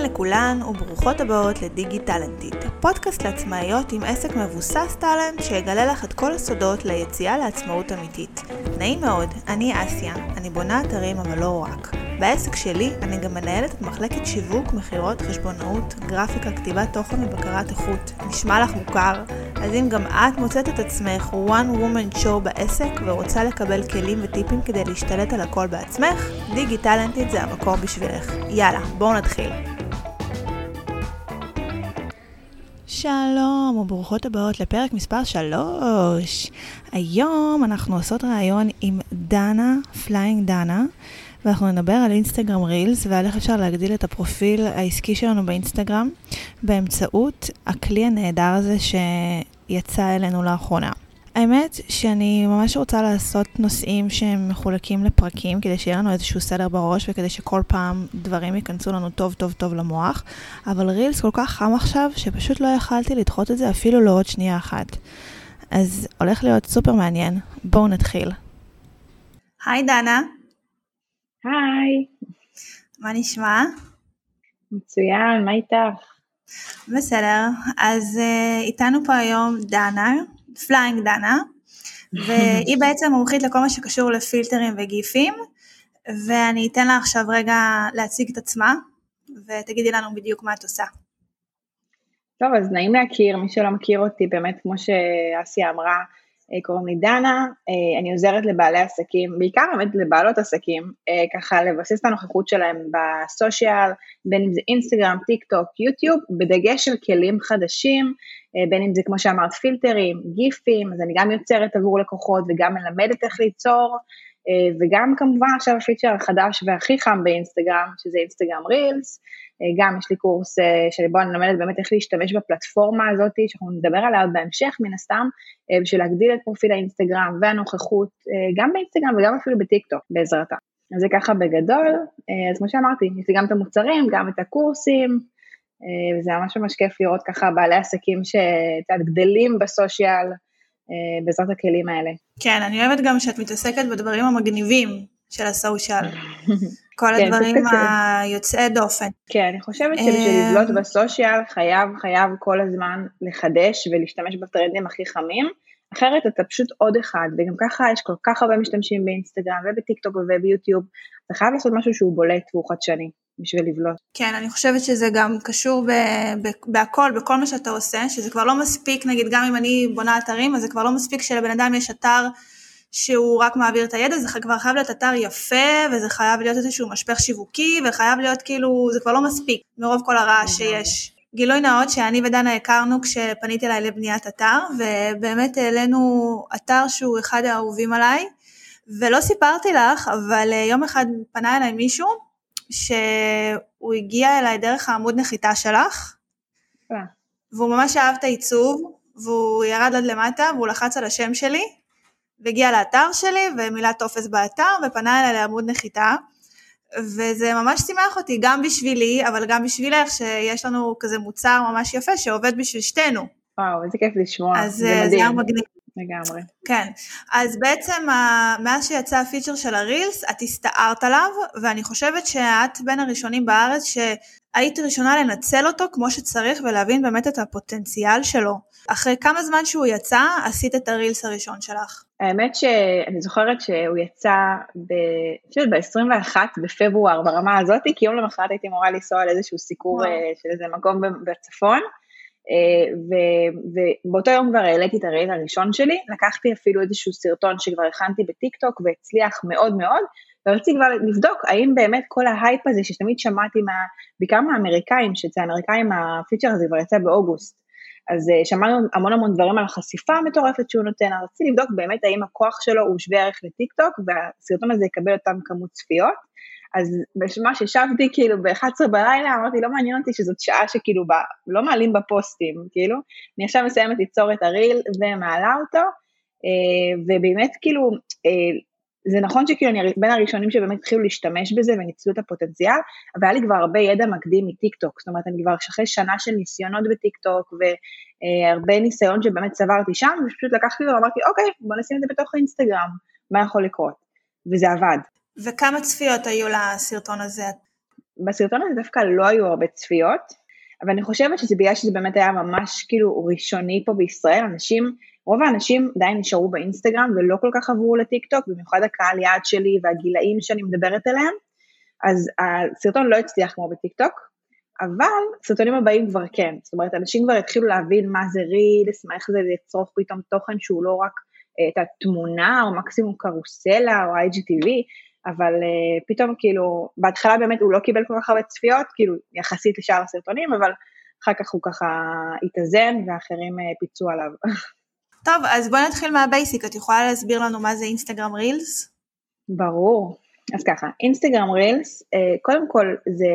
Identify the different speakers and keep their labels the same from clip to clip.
Speaker 1: היי לכולן וברוכות הבאות לדיגי טאלנטית, הפודקאסט לעצמאיות עם עסק מבוסס טאלנט שיגלה לך את כל הסודות ליציאה לעצמאות אמיתית. נעים מאוד, אני אסיה, אני בונה אתרים אבל לא רק. בעסק שלי אני גם מנהלת את מחלקת שיווק, מכירות, חשבונאות, גרפיקה, כתיבת תוכן ובקרת איכות. נשמע לך מוכר? אז אם גם את מוצאת את עצמך one woman show בעסק ורוצה לקבל כלים וטיפים כדי להשתלט על הכל בעצמך, דיגי טאלנטית זה המקום בשבילך. יאללה, בואו נתחיל. שלום וברוכות הבאות לפרק מספר 3. היום אנחנו עושות ראיון עם דנה, Flying דנה, ואנחנו נדבר על אינסטגרם Reels ועל איך אפשר להגדיל את הפרופיל העסקי שלנו באינסטגרם באמצעות הכלי הנהדר הזה שיצא אלינו לאחרונה. האמת שאני ממש רוצה לעשות נושאים שהם מחולקים לפרקים כדי שיהיה לנו איזשהו סדר בראש וכדי שכל פעם דברים ייכנסו לנו טוב טוב טוב למוח, אבל Reels כל כך חם עכשיו שפשוט לא יכלתי לדחות את זה אפילו לא עוד שנייה אחת. אז הולך להיות סופר מעניין, בואו נתחיל. היי דנה.
Speaker 2: היי.
Speaker 1: מה נשמע?
Speaker 2: מצוין, מה איתך?
Speaker 1: בסדר, אז אה, איתנו פה היום דנה, Flying דנה, והיא בעצם מומחית לכל מה שקשור לפילטרים וגיפים, ואני אתן לה עכשיו רגע להציג את עצמה, ותגידי לנו בדיוק מה את עושה.
Speaker 2: טוב, אז נעים להכיר, מי שלא מכיר אותי, באמת כמו שאסיה אמרה, קוראים לי דנה, אה, אני עוזרת לבעלי עסקים, בעיקר באמת לבעלות עסקים, אה, ככה לבסס את הנוכחות שלהם בסושיאל, בין אם זה אינסטגרם, טיק טוק, יוטיוב, בדגש של כלים חדשים, בין אם זה כמו שאמרת פילטרים, גיפים, אז אני גם יוצרת עבור לקוחות וגם מלמדת איך ליצור, וגם כמובן עכשיו הפיצ'ר החדש והכי חם באינסטגרם, שזה אינסטגרם רילס, גם יש לי קורס שבו אני לומדת באמת איך להשתמש בפלטפורמה הזאת, שאנחנו נדבר עליה עוד בהמשך מן הסתם, בשביל להגדיל את פרופיל האינסטגרם והנוכחות, גם באינסטגרם וגם אפילו בטיק טוק בעזרתה. אז זה ככה בגדול, אז כמו שאמרתי, יש לי גם את המוצרים, גם את הקורסים, וזה ממש ממש כיף לראות ככה בעלי עסקים שקצת גדלים בסושיאל, בעזרת הכלים האלה.
Speaker 1: כן, אני אוהבת גם שאת מתעסקת בדברים המגניבים של הסושיאל. כל כן, הדברים היוצאי דופן.
Speaker 2: כן, אני חושבת שבשביל אה, לבלוט בסושיאל חייב, חייב כל הזמן לחדש ולהשתמש בטרנדים הכי חמים, אחרת אתה פשוט עוד אחד, וגם ככה יש כל כך הרבה משתמשים באינסטגרם ובטיקטוק וביוטיוב, אתה חייב לעשות משהו שהוא בולט והוא חדשני. בשביל לבלוט.
Speaker 1: כן, אני חושבת שזה גם קשור ב- ב- בהכל, בכל מה שאתה עושה, שזה כבר לא מספיק, נגיד גם אם אני בונה אתרים, אז זה כבר לא מספיק שלבן אדם יש אתר שהוא רק מעביר את הידע, זה כבר חייב להיות אתר יפה, וזה חייב להיות איזשהו משפך שיווקי, וחייב להיות כאילו, זה כבר לא מספיק, מרוב כל הרעש שיש. גילוי נאות שאני ודנה הכרנו כשפניתי אליי לבניית אתר, ובאמת העלינו אתר שהוא אחד האהובים עליי, ולא סיפרתי לך, אבל אה, יום אחד פנה אליי מישהו, שהוא הגיע אליי דרך העמוד נחיתה שלך, אה. והוא ממש אהב את העיצוב, והוא ירד עד למטה, והוא לחץ על השם שלי, והגיע לאתר שלי ומילא טופס באתר ופנה אליי לעמוד נחיתה וזה ממש שימח אותי גם בשבילי אבל גם בשבילך שיש לנו כזה מוצר ממש יפה שעובד בשביל שתינו.
Speaker 2: וואו איזה כיף לשמוע,
Speaker 1: אז זה מדהים. זה היה מגניב.
Speaker 2: לגמרי.
Speaker 1: כן, אז בעצם מאז שיצא הפיצ'ר של הרילס את הסתערת עליו ואני חושבת שאת בין הראשונים בארץ שהיית ראשונה לנצל אותו כמו שצריך ולהבין באמת את הפוטנציאל שלו. אחרי כמה זמן שהוא יצא עשית את הרילס הראשון שלך?
Speaker 2: האמת שאני זוכרת שהוא יצא ב-21 בפברואר ברמה הזאת, כי יום למחרת הייתי אמורה לנסוע על איזשהו סיקור. אה, של איזה מקום בצפון, אה, ובאותו יום כבר העליתי את ה reel הראשון שלי, לקחתי אפילו איזשהו סרטון שכבר הכנתי בטיק טוק והצליח מאוד מאוד, ורציתי כבר לבדוק האם באמת כל ההייפ הזה שתמיד שמעתי, מה, בעיקר מהאמריקאים, שאצל האמריקאים הפיצ'ר הזה כבר יצא באוגוסט, אז uh, שמענו המון המון דברים על החשיפה המטורפת שהוא נותן, רציתי לבדוק באמת האם הכוח שלו הוא שווה ערך לטיק טוק והסרטון הזה יקבל אותם כמות צפיות. אז ממש ישבתי כאילו ב-11 בלילה, אמרתי לא מעניין אותי שזאת שעה שכאילו ב, לא מעלים בפוסטים, כאילו, אני עכשיו מסיימת ליצור את הריל ומעלה אותו, uh, ובאמת כאילו uh, זה נכון שכאילו אני בין הראשונים שבאמת התחילו להשתמש בזה וניצלו את הפוטנציאל, אבל היה לי כבר הרבה ידע מקדים מטיק טוק, זאת אומרת אני כבר אחרי שנה של ניסיונות בטיק טוק והרבה ניסיון שבאמת צברתי שם, ופשוט לקחתי ואמרתי אוקיי בוא נשים את זה בתוך האינסטגרם, מה יכול לקרות, וזה עבד.
Speaker 1: וכמה צפיות היו לסרטון הזה?
Speaker 2: בסרטון הזה דווקא לא היו הרבה צפיות, אבל אני חושבת שזה בגלל שזה באמת היה ממש כאילו ראשוני פה בישראל, אנשים, רוב האנשים עדיין נשארו באינסטגרם ולא כל כך עברו לטיק טוק, במיוחד הקהל יעד שלי והגילאים שאני מדברת עליהם, אז הסרטון לא הצליח כמו בטיק טוק, אבל סרטונים הבאים כבר כן, זאת אומרת אנשים כבר התחילו להבין מה זה Reels, מה איך זה לצרוך פתאום תוכן שהוא לא רק אה, את התמונה או מקסימום קרוסלה או IGTV, אבל אה, פתאום כאילו, בהתחלה באמת הוא לא קיבל כל כך הרבה צפיות, כאילו יחסית לשאר הסרטונים, אבל אחר כך הוא ככה התאזן ואחרים אה, פיצו עליו.
Speaker 1: טוב, אז בואי נתחיל מה basic, את יכולה להסביר לנו מה זה אינסטגרם Reels?
Speaker 2: ברור. אז ככה, אינסטגרם רילס, uh, קודם כל זה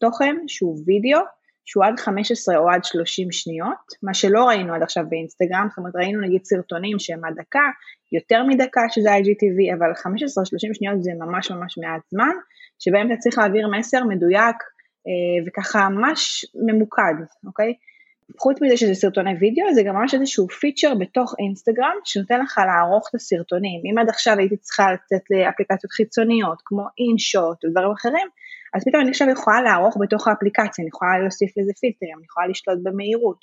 Speaker 2: תוכן שהוא וידאו, שהוא עד 15 או עד 30 שניות, מה שלא ראינו עד עכשיו באינסטגרם, זאת אומרת ראינו נגיד סרטונים שהם עד דקה, יותר מדקה שזה IGTV, אבל 15-30 שניות זה ממש ממש מעט זמן, שבהם אתה צריך להעביר מסר מדויק אה, וככה ממש ממוקד, אוקיי? חוץ מזה שזה סרטוני וידאו, זה גם ממש איזשהו פיצ'ר בתוך אינסטגרם שנותן לך לערוך את הסרטונים. אם עד עכשיו הייתי צריכה לצאת לאפליקציות חיצוניות כמו אינשוט ודברים אחרים, אז פתאום אני עכשיו יכולה לערוך בתוך האפליקציה, אני יכולה להוסיף לזה פילטרים, אני יכולה לשלוט במהירות,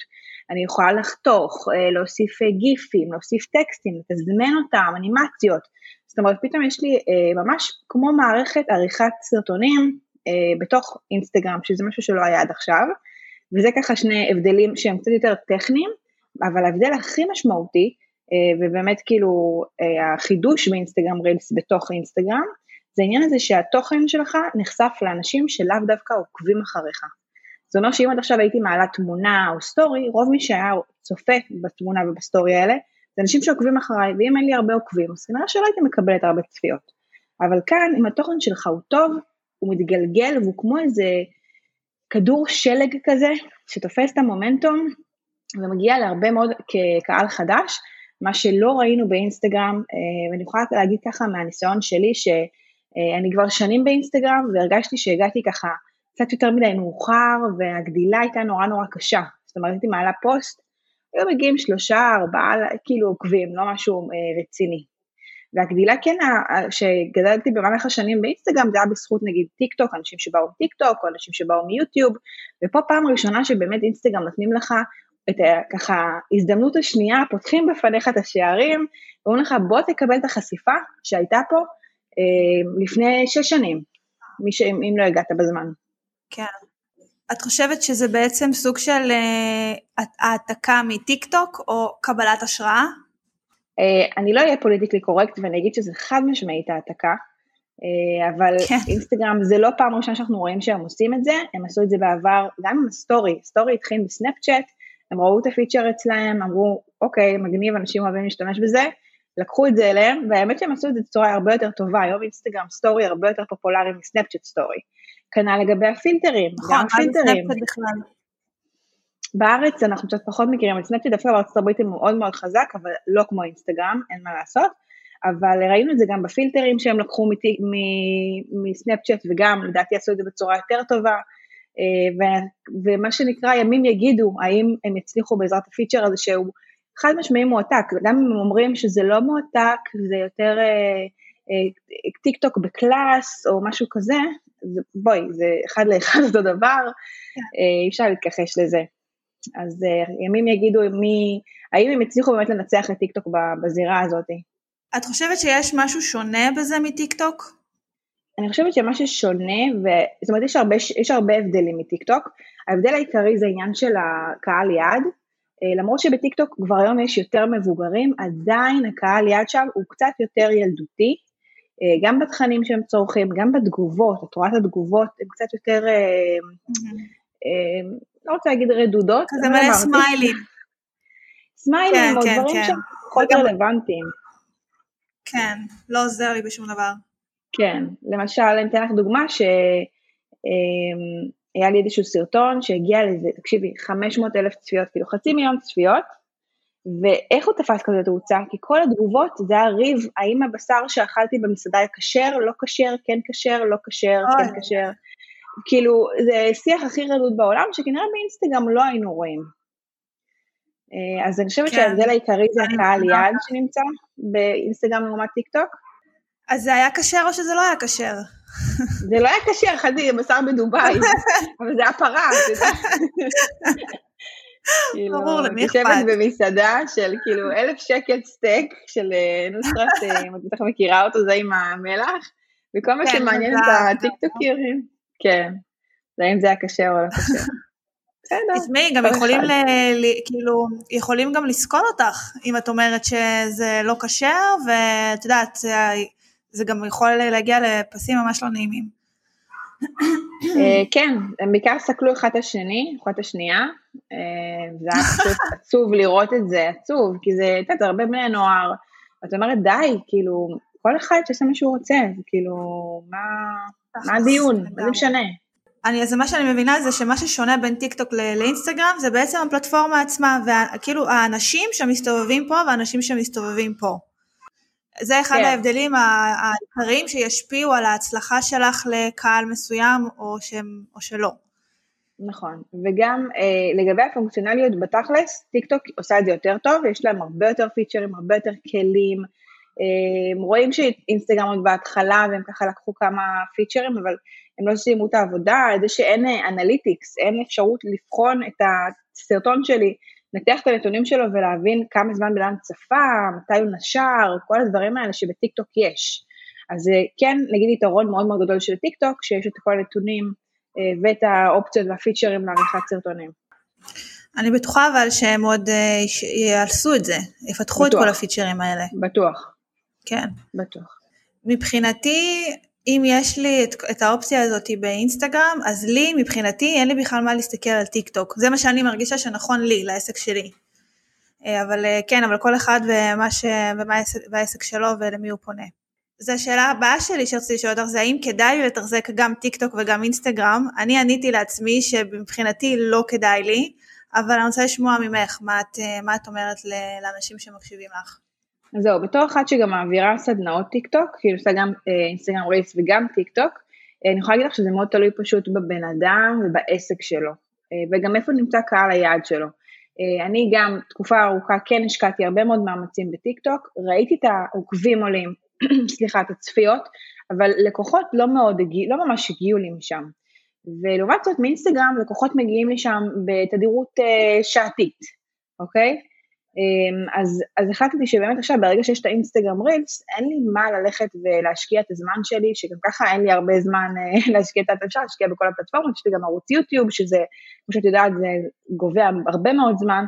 Speaker 2: אני יכולה לחתוך, אה, להוסיף אה, גיפים, להוסיף טקסטים, לתזמן אותם, אנימציות. זאת אומרת, פתאום יש לי אה, ממש כמו מערכת עריכת סרטונים בתוך אינסטגרם, שזה משהו שלא היה עד עכשיו, וזה ככה שני הבדלים שהם קצת יותר טכניים, אבל ההבדל הכי משמעותי, ובאמת כאילו החידוש באינסטגרם רילס בתוך אינסטגרם, זה העניין הזה שהתוכן שלך נחשף לאנשים שלאו דווקא עוקבים אחריך. זה אומר שאם עד עכשיו הייתי מעלה תמונה או סטורי, רוב מי שהיה צופה בתמונה ובסטורי האלה, זה אנשים שעוקבים אחריי, ואם אין לי הרבה עוקבים, אז כנראה שלא הייתי מקבלת הרבה צפיות. אבל כאן, אם התוכן שלך הוא טוב, הוא מתגלגל והוא כמו איזה כדור שלג כזה, שתופס את המומנטום ומגיע להרבה מאוד קהל חדש, מה שלא ראינו באינסטגרם, אה, ואני יכולה להגיד ככה מהניסיון שלי, ש... אה, אני כבר שנים באינסטגרם והרגשתי שהגעתי ככה קצת יותר מדי מאוחר והגדילה הייתה נורא נורא קשה. זאת אומרת, הייתי מעלה פוסט, היו מגיעים שלושה, ארבעה, כאילו עוקבים, לא משהו אה, רציני. והגדילה כן, שגדלתי במהלך השנים באינסטגרם, זה היה בזכות נגיד טיק טוק, אנשים שבאו מטיק טוק, או אנשים שבאו מיוטיוב, ופה פעם ראשונה שבאמת אינסטגרם נותנים לך את ככה הזדמנות השנייה, פותחים בפניך את השערים, ואומרים לך בוא תקבל את החשיפה שהייתה פה, לפני שש שנים, ש... אם לא הגעת בזמן.
Speaker 1: כן. את חושבת שזה בעצם סוג של אה, העתקה מטיק טוק או קבלת השראה?
Speaker 2: אה, אני לא אהיה politically correct ואני אגיד שזה חד משמעית העתקה, אבל כן. אינסטגרם זה לא פעם ראשונה שאנחנו רואים שהם עושים את זה, הם עשו את זה בעבר גם עם הסטורי, סטורי התחיל בסנאפצ'אט, הם ראו את הפיצ'ר אצלהם, אמרו אוקיי מגניב אנשים אוהבים להשתמש בזה, לקחו את זה אליהם, והאמת שהם עשו את זה בצורה הרבה יותר טובה, היום אינסטגרם סטורי הרבה יותר פופולרי מסנאפצ'ט סטורי. כנ"ל לגבי הפילטרים,
Speaker 1: נכון, גם פילטרים.
Speaker 2: בארץ אנחנו קצת פחות מכירים את סנאפצ'ט, דווקא בארצות הברית הוא מאוד מאוד חזק, אבל לא כמו אינסטגרם, אין מה לעשות. אבל ראינו את זה גם בפילטרים שהם לקחו מסנאפצ'ט וגם לדעתי עשו את זה בצורה יותר טובה. אה, ומה שנקרא ימים יגידו האם הם יצליחו בעזרת הפיצ'ר הזה שהוא חד משמעי מועתק, גם אם אומרים שזה לא מועתק, זה יותר אה, אה, טיק טוק בקלאס או משהו כזה, זה, בואי, זה אחד לאחד אותו דבר, כן. אה, אי אפשר להתכחש לזה. אז אה, ימים יגידו מי, האם הם הצליחו באמת לנצח את טיק טוק בזירה הזאת.
Speaker 1: את חושבת שיש משהו שונה בזה מטיק טוק?
Speaker 2: אני חושבת שמה ששונה, ו... זאת אומרת יש הרבה, יש הרבה הבדלים מטיק טוק, ההבדל העיקרי זה עניין של הקהל יעד, למרות שבטיקטוק כבר היום יש יותר מבוגרים, עדיין הקהל יד שם הוא קצת יותר ילדותי, אה, גם בתכנים שהם צורכים, גם בתגובות, את רואה את התגובות, הן קצת יותר, mm-hmm. לא רוצה להגיד רדודות.
Speaker 1: כזה מלא סמיילים.
Speaker 2: סמיילים, או כן, דברים כן. שהם פחות רלוונטיים.
Speaker 1: כן, לא עוזר לי בשום דבר.
Speaker 2: כן, למשל, אני אתן לך דוגמה ש... היה לי איזשהו סרטון שהגיע לזה, תקשיבי, 500 אלף צפיות, כאילו חצי מיליון צפיות, ואיך הוא תפס כזה תאוצה? כי כל התגובות זה היה ריב, האם הבשר שאכלתי במסעדה כשר, לא כשר, כן כשר, לא כשר, כן כשר. כאילו, זה שיח הכי רדוד בעולם, שכנראה באינסטגרם לא היינו רואים. אה, אז אני חושבת כן. שההבדל העיקרי זה הקהל יעד שנמצא באינסטגרם לעומת טיק טוק.
Speaker 1: אז זה היה כשר או שזה לא היה כשר?
Speaker 2: זה לא היה קשה, אכלתי בשר בדובאי, אבל זה היה פרה, אתה יודע.
Speaker 1: כאילו, ברור, למי אכפת?
Speaker 2: יושבת במסעדה של כאילו אלף שקל סטייק של אה, נוסרת, אה, אם את בטח מכירה אותו, זה עם המלח, וכל מה כן, שמעניין את הטיקטוקרים, כן, זה אם זה היה קשה או לא קשה.
Speaker 1: תשמעי, גם יכולים, ל, ל, כאילו, יכולים גם לסקול אותך, אם את אומרת שזה לא כשר, ואת יודעת, זה, זה גם יכול להגיע לפסים ממש לא נעימים.
Speaker 2: אה, כן, הם בעיקר סקלו אחד את השני, אחת את השנייה, אה, זה היה פשוט עצוב לראות את זה, עצוב, כי זה, את יודעת, הרבה בני נוער, ואת אומרת די, כאילו, כל אחד שיעשה מה שהוא רוצה, כאילו, מה, מה הדיון, מה זה משנה?
Speaker 1: אני, אז מה שאני מבינה זה שמה ששונה בין טיק טוק לאינסטגרם זה בעצם הפלטפורמה עצמה, וכאילו האנשים שמסתובבים פה והאנשים שמסתובבים פה. זה אחד כן. ההבדלים העיקריים שישפיעו על ההצלחה שלך לקהל מסוים או, שהם, או שלא.
Speaker 2: נכון, וגם אה, לגבי הפונקציונליות בתכלס, טיק טוק עושה את זה יותר טוב, יש להם הרבה יותר פיצ'רים, הרבה יותר כלים, אה, רואים שאינסטגרם עוד בהתחלה והם ככה לקחו כמה פיצ'רים, אבל הם לא סיימו את העבודה, זה שאין analytics, אין אפשרות לבחון את הסרטון שלי, לנתח את הנתונים שלו ולהבין כמה זמן בן אדם צפה, מתי הוא נשר, כל הדברים האלה שבטיקטוק יש. אז אה, כן, נגיד יתרון מאוד מאוד גדול של טיקטוק, שיש את כל הנתונים אה, ואת האופציות והפיצ'רים לעריכת סרטונים.
Speaker 1: אני בטוחה אבל שהם עוד אה, יעשו את זה, יפתחו בטוח. את כל הפיצ'רים האלה.
Speaker 2: בטוח.
Speaker 1: כן.
Speaker 2: בטוח.
Speaker 1: מבחינתי, אם יש לי את, את האופציה הזאת באינסטגרם, אז לי, מבחינתי, אין לי בכלל מה להסתכל על טיק טוק. זה מה שאני מרגישה שנכון לי, לעסק שלי. אה, אבל אה, כן, אבל כל אחד ומה ש... ומה העסק, שלו ולמי הוא פונה. זו השאלה הבאה שלי שרציתי לשאול אותך, זה האם כדאי לי לתחזק גם טיק טוק וגם אינסטגרם? אני עניתי לעצמי שמבחינתי לא כדאי לי, אבל אני רוצה לשמוע ממך מה את, אה, מה את אומרת לאנשים שמקשיבים לך.
Speaker 2: אז זהו, בתור אחת שגם מעבירה סדנאות טיק טוק, כאילו עושה גם אה, אינסטגרם רילס וגם טיק טוק, אה, אני יכולה להגיד לך שזה מאוד תלוי פשוט בבן אדם ובעסק שלו, אה, וגם איפה נמצא קהל היעד שלו. אה, אני גם תקופה ארוכה כן השקעתי הרבה מאוד מאמצים בטיק טוק, ראיתי את העוקבים עולים, סליחה, את הצפיות, אבל לקוחות לא מאוד לא ממש הגיעו לי משם. ולעומת זאת מאינסטגרם לקוחות מגיעים לשם בתדירות אה, שעתית, אוקיי? אמ, אז, אז החלטתי שבאמת עכשיו ברגע שיש את האינסטגרם רילס אין לי מה ללכת ולהשקיע את הזמן שלי שגם ככה אין לי הרבה זמן אה, להשקיע את אפשר להשקיע בכל הפלטפורמות, יש לי גם ערוץ יוטיוב שזה כמו שאת יודעת זה גובה הרבה מאוד זמן.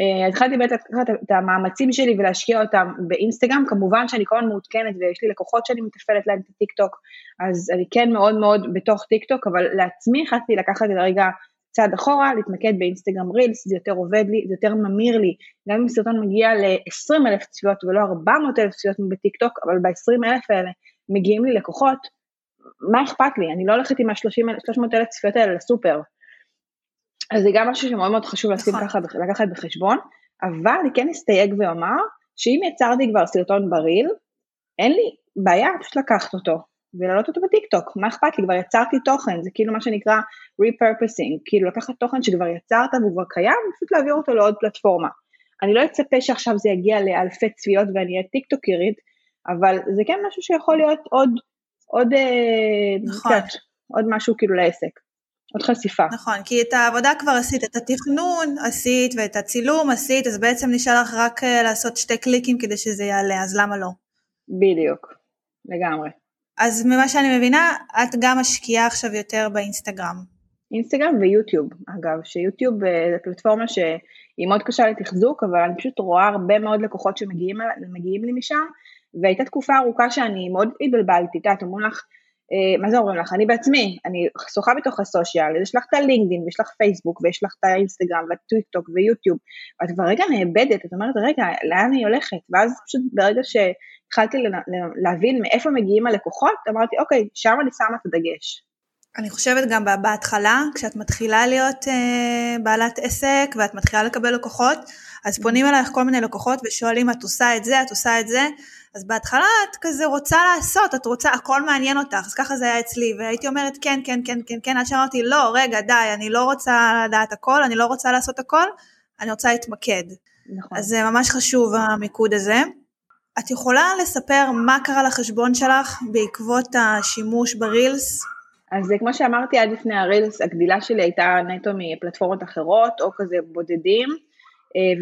Speaker 2: אה, התחלתי באמת לקחת את המאמצים שלי ולהשקיע אותם באינסטגרם, כמובן שאני כל הזמן מעודכנת ויש לי לקוחות שאני מתפעלת להם את הטיק טוק, אז אני כן מאוד מאוד בתוך טיק טוק, אבל לעצמי החלטתי לקחת את הרגע צעד אחורה, להתמקד באינסטגרם רילס, זה יותר עובד לי, זה יותר ממיר לי, גם אם סרטון מגיע ל-20 אלף צפיות ולא 400 אלף צפיות בטיקטוק, אבל ב-20 אלף האלה מגיעים לי לקוחות, מה אכפת לי? אני לא הולכת עם ה-300 אלף צפיות האלה לסופר. אז זה גם משהו שמאוד מאוד חשוב לשים נכון. ככה, לקחת בחשבון, אבל אני כן אסתייג ואומר, שאם יצרתי כבר סרטון בריל, אין לי בעיה פשוט לקחת אותו, ולהעלות אותו בטיקטוק, מה אכפת לי, כבר יצרתי תוכן, זה כאילו מה שנקרא repurposing, כאילו לקחת תוכן שכבר יצרת והוא כבר קיים, ופשוט להעביר אותו לעוד פלטפורמה. אני לא אצפה שעכשיו זה יגיע לאלפי צפיות ואני אהיה טיקטוקרית, אבל זה כן משהו שיכול להיות עוד, עוד, אה, נכון. קצת, עוד משהו כאילו לעסק. עוד חשיפה.
Speaker 1: נכון, כי את העבודה כבר עשית, את התכנון עשית ואת הצילום עשית, אז בעצם נשאר לך רק אה, לעשות שתי קליקים כדי שזה יעלה, אז למה לא?
Speaker 2: בדיוק, לגמרי.
Speaker 1: אז ממה שאני מבינה, את גם משקיעה עכשיו יותר באינסטגרם.
Speaker 2: אינסטגרם ויוטיוב, אגב, שיוטיוב אה, זה פלטפורמה שהיא מאוד קשה לתחזוק, אבל אני פשוט רואה הרבה מאוד לקוחות שמגיעים לי משם, והייתה תקופה ארוכה שאני מאוד התבלבלתי, את יודעת, אומרים לך, מה זה אומרים לך? אני בעצמי, אני שוחה בתוך הסושיאל, יש לך את הלינקדאין, ויש לך פייסבוק, ויש לך את האינסטגרם, והטוויק טוק, ויוטיוב, ואת כבר רגע נאבדת, את אומרת, רגע, לאן אני הולכת? ואז פשוט ברגע שהתחלתי להבין מאיפה מגיעים הלקוחות, אמרתי, אוקיי, שם אני שמה את הדגש.
Speaker 1: אני חושבת גם בהתחלה, כשאת מתחילה להיות uh, בעלת עסק ואת מתחילה לקבל לקוחות, אז פונים אלייך כל מיני לקוחות ושואלים, את עושה את זה, את עושה את זה, אז בהתחלה את כזה רוצה לעשות, את רוצה, הכל מעניין אותך, אז ככה זה היה אצלי, והייתי אומרת כן, כן, כן, כן, כן, עד שאמרתי לא, רגע, די, אני לא רוצה לדעת הכל, אני לא רוצה לעשות הכל, אני רוצה להתמקד. נכון. אז זה ממש חשוב המיקוד הזה. את יכולה לספר מה קרה לחשבון שלך בעקבות השימוש ברילס?
Speaker 2: אז כמו שאמרתי עד לפני הרילס, הגדילה שלי הייתה נטו מפלטפורמות אחרות, או כזה בודדים,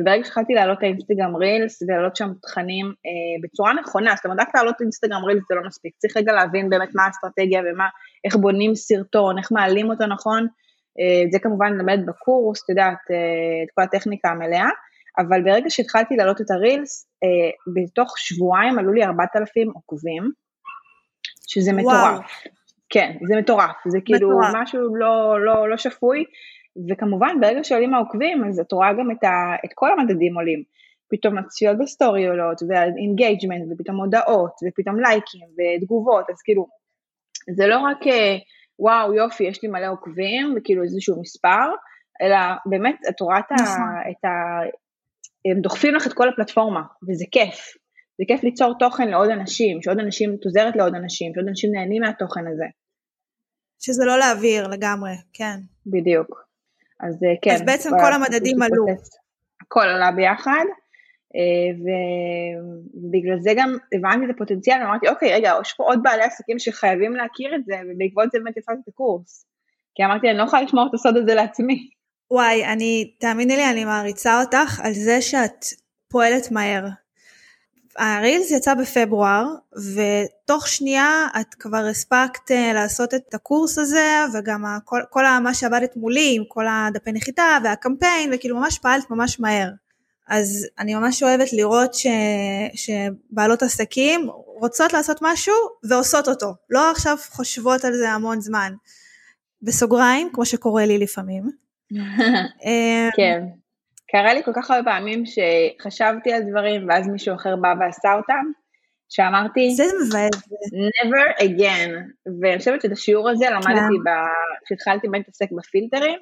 Speaker 2: וברגע שהתחלתי להעלות את האינסטגרם רילס ולהעלות שם תכנים אה, בצורה נכונה, זאת אומרת רק להעלות אינסטגרם רילס זה לא מספיק, צריך רגע להבין באמת מה האסטרטגיה ומה, איך בונים סרטון, איך מעלים אותו נכון, אה, זה כמובן נלמד בקורס, את יודעת, את כל הטכניקה המלאה, אבל ברגע שהתחלתי להעלות את הרילס, בתוך שבועיים עלו לי 4,000 עוקבים, שזה מטורף. וואו. כן, זה מטורף, זה כאילו מטורף. משהו לא, לא, לא שפוי, וכמובן ברגע שעולים העוקבים אז את רואה גם את, ה, את כל המדדים עולים, פתאום הצפיות בסטורי עולות ו engagement ופתאום הודעות ופתאום לייקים ותגובות, אז כאילו זה לא רק אה, וואו יופי יש לי מלא עוקבים וכאילו איזשהו מספר, אלא באמת את רואה את. נכון. את ה הם דוחפים לך את כל הפלטפורמה וזה כיף, זה כיף ליצור תוכן לעוד אנשים, שעוד אנשים, את עוזרת לעוד אנשים, שעוד אנשים נהנים מהתוכן הזה.
Speaker 1: שזה לא להעביר לגמרי, כן.
Speaker 2: בדיוק. אז אה, כן.
Speaker 1: אז בעצם כל המדדים עלו.
Speaker 2: הכל עלה ביחד, אה, ובגלל זה גם הבנתי את הפוטנציאל, ואמרתי, אוקיי, רגע, יש פה עוד בעלי עסקים שחייבים להכיר את זה, ובעקבות זה באמת הפעלתי את הקורס. כי אמרתי, אני לא יכולה לשמור את הסוד הזה לעצמי.
Speaker 1: וואי, אני, תאמיני לי, אני מעריצה אותך על זה שאת פועלת מהר. הרילס יצא בפברואר ותוך שנייה את כבר הספקת אה, לעשות את הקורס הזה וגם כל, כל מה שעבדת מולי עם כל הדפי נחיתה והקמפיין וכאילו ממש פעלת ממש מהר. אז אני ממש אוהבת לראות ש, שבעלות עסקים רוצות לעשות משהו ועושות אותו, לא עכשיו חושבות על זה המון זמן. בסוגריים, כמו שקורה לי לפעמים.
Speaker 2: אה, כן. קרה לי כל כך הרבה פעמים שחשבתי על דברים ואז מישהו אחר בא ועשה אותם, שאמרתי,
Speaker 1: זה מבאס.
Speaker 2: never again. ואני חושבת שאת השיעור הזה למדתי כן. כשהתחלתי באמת להתעסק בפילטרים,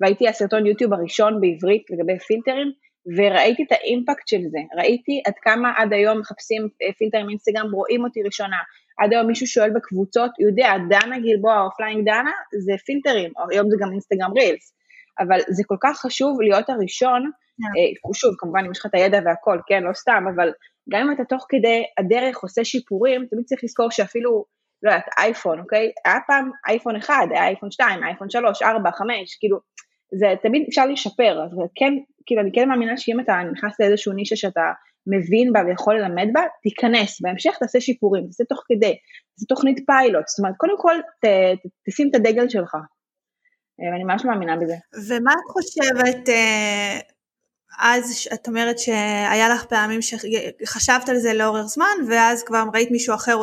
Speaker 2: והייתי הסרטון יוטיוב הראשון בעברית לגבי פילטרים, וראיתי את האימפקט של זה, ראיתי עד כמה עד היום מחפשים אה, פילטרים אינסטגרם, רואים אותי ראשונה, עד היום מישהו שואל בקבוצות, יודע, דנה גלבוע, או פליינג דנה, זה פילטרים, היום זה גם אינסטגרם רילס. אבל זה כל כך חשוב להיות הראשון, yeah. כן. אה, שוב, כמובן אם יש לך את הידע והכל, כן, לא סתם, אבל גם אם אתה תוך כדי הדרך עושה שיפורים, תמיד צריך לזכור שאפילו, לא יודעת, אייפון, אוקיי? היה פעם אייפון 1, היה אייפון 2, אייפון 3, 4, 5, כאילו, זה תמיד אפשר לשפר, אז כן, כאילו, אני כן מאמינה שאם אתה נכנס לאיזשהו נישה שאתה מבין בה ויכול ללמד בה, תיכנס, בהמשך תעשה שיפורים, תעשה תוך כדי, תעשה תוכנית פיילוט, זאת אומרת, קודם כל ת, ת, תשים את הדגל שלך, ואני ממש מאמינה בזה.
Speaker 1: ומה את חושבת, אה, אז את אומרת שהיה לך פעמים שחשבת על זה לאורך זמן, ואז כבר ראית מישהו אחר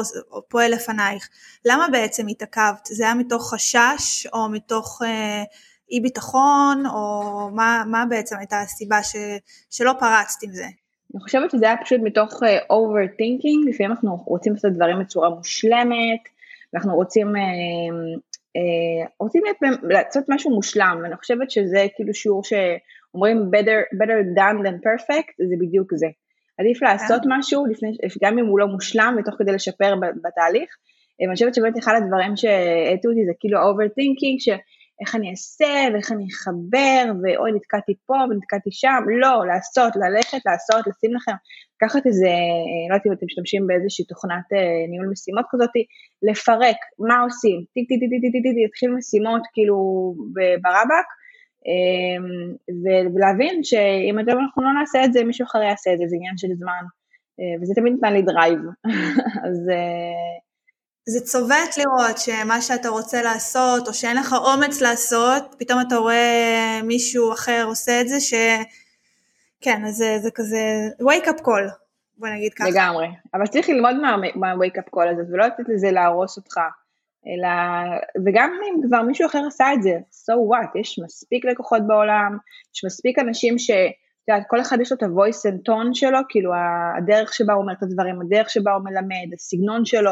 Speaker 1: פועל לפנייך. למה בעצם התעכבת? זה היה מתוך חשש, או מתוך אה, אי ביטחון, או מה, מה בעצם הייתה הסיבה ש, שלא פרצת עם זה?
Speaker 2: אני חושבת שזה היה פשוט מתוך overthinking, לפעמים אנחנו רוצים לעשות דברים בצורה מושלמת, אנחנו רוצים אה, רוצים להיות, לעשות משהו מושלם, ואני חושבת שזה כאילו שיעור שאומרים better, better done than perfect, זה בדיוק זה. עדיף לעשות כן. משהו, לפני, גם אם הוא לא מושלם, ותוך כדי לשפר בתהליך. אה, ואני חושבת שבאמת אחד הדברים שהעטו אותי זה כאילו overthinking, איך אני אעשה ואיך אני אחבר ואוי נתקעתי פה ונתקעתי שם, לא, לעשות, ללכת, לעשות, לשים לכם, לקחת איזה, לא יודעת אם אתם משתמשים באיזושהי תוכנת אה, ניהול משימות כזאת, לפרק, מה עושים, טיק טיק טיק טיק טיק טיק, להתחיל משימות כאילו ברבק, אמ, ולהבין שאם אנחנו לא נעשה את זה, מישהו אחר יעשה את זה, זה עניין של זמן, אה, וזה תמיד נתן לי drive, אז... אה,
Speaker 1: זה צובט לראות שמה שאתה רוצה לעשות, או שאין לך אומץ לעשות, פתאום אתה רואה מישהו אחר עושה את זה, ש... כן, אז זה, זה כזה wake up call, בוא נגיד ככה.
Speaker 2: לגמרי, אבל צריך ללמוד מה-wake up call הזה, ולא לתת לזה להרוס אותך, אלא, וגם אם כבר מישהו אחר עשה את זה, so what, יש מספיק לקוחות בעולם, יש מספיק אנשים ש... יודעת, כל אחד יש לו את ה-voice and tone שלו, כאילו הדרך שבה הוא אומר את הדברים, הדרך שבה הוא מלמד, הסגנון שלו,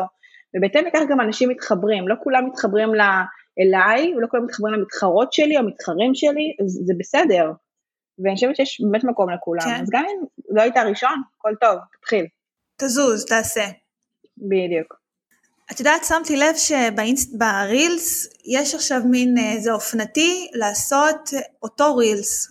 Speaker 2: ובהתאם לכך גם אנשים מתחברים, לא כולם מתחברים אליי, ולא כולם מתחברים למתחרות שלי או מתחרים שלי, זה בסדר. ואני חושבת שיש באמת מקום לכולם, כן. אז גם אם לא היית הראשון, הכל טוב, תתחיל.
Speaker 1: תזוז, תעשה.
Speaker 2: בדיוק.
Speaker 1: את יודעת, שמתי לב שברילס יש עכשיו מין, אה, זה אופנתי לעשות אותו רילס.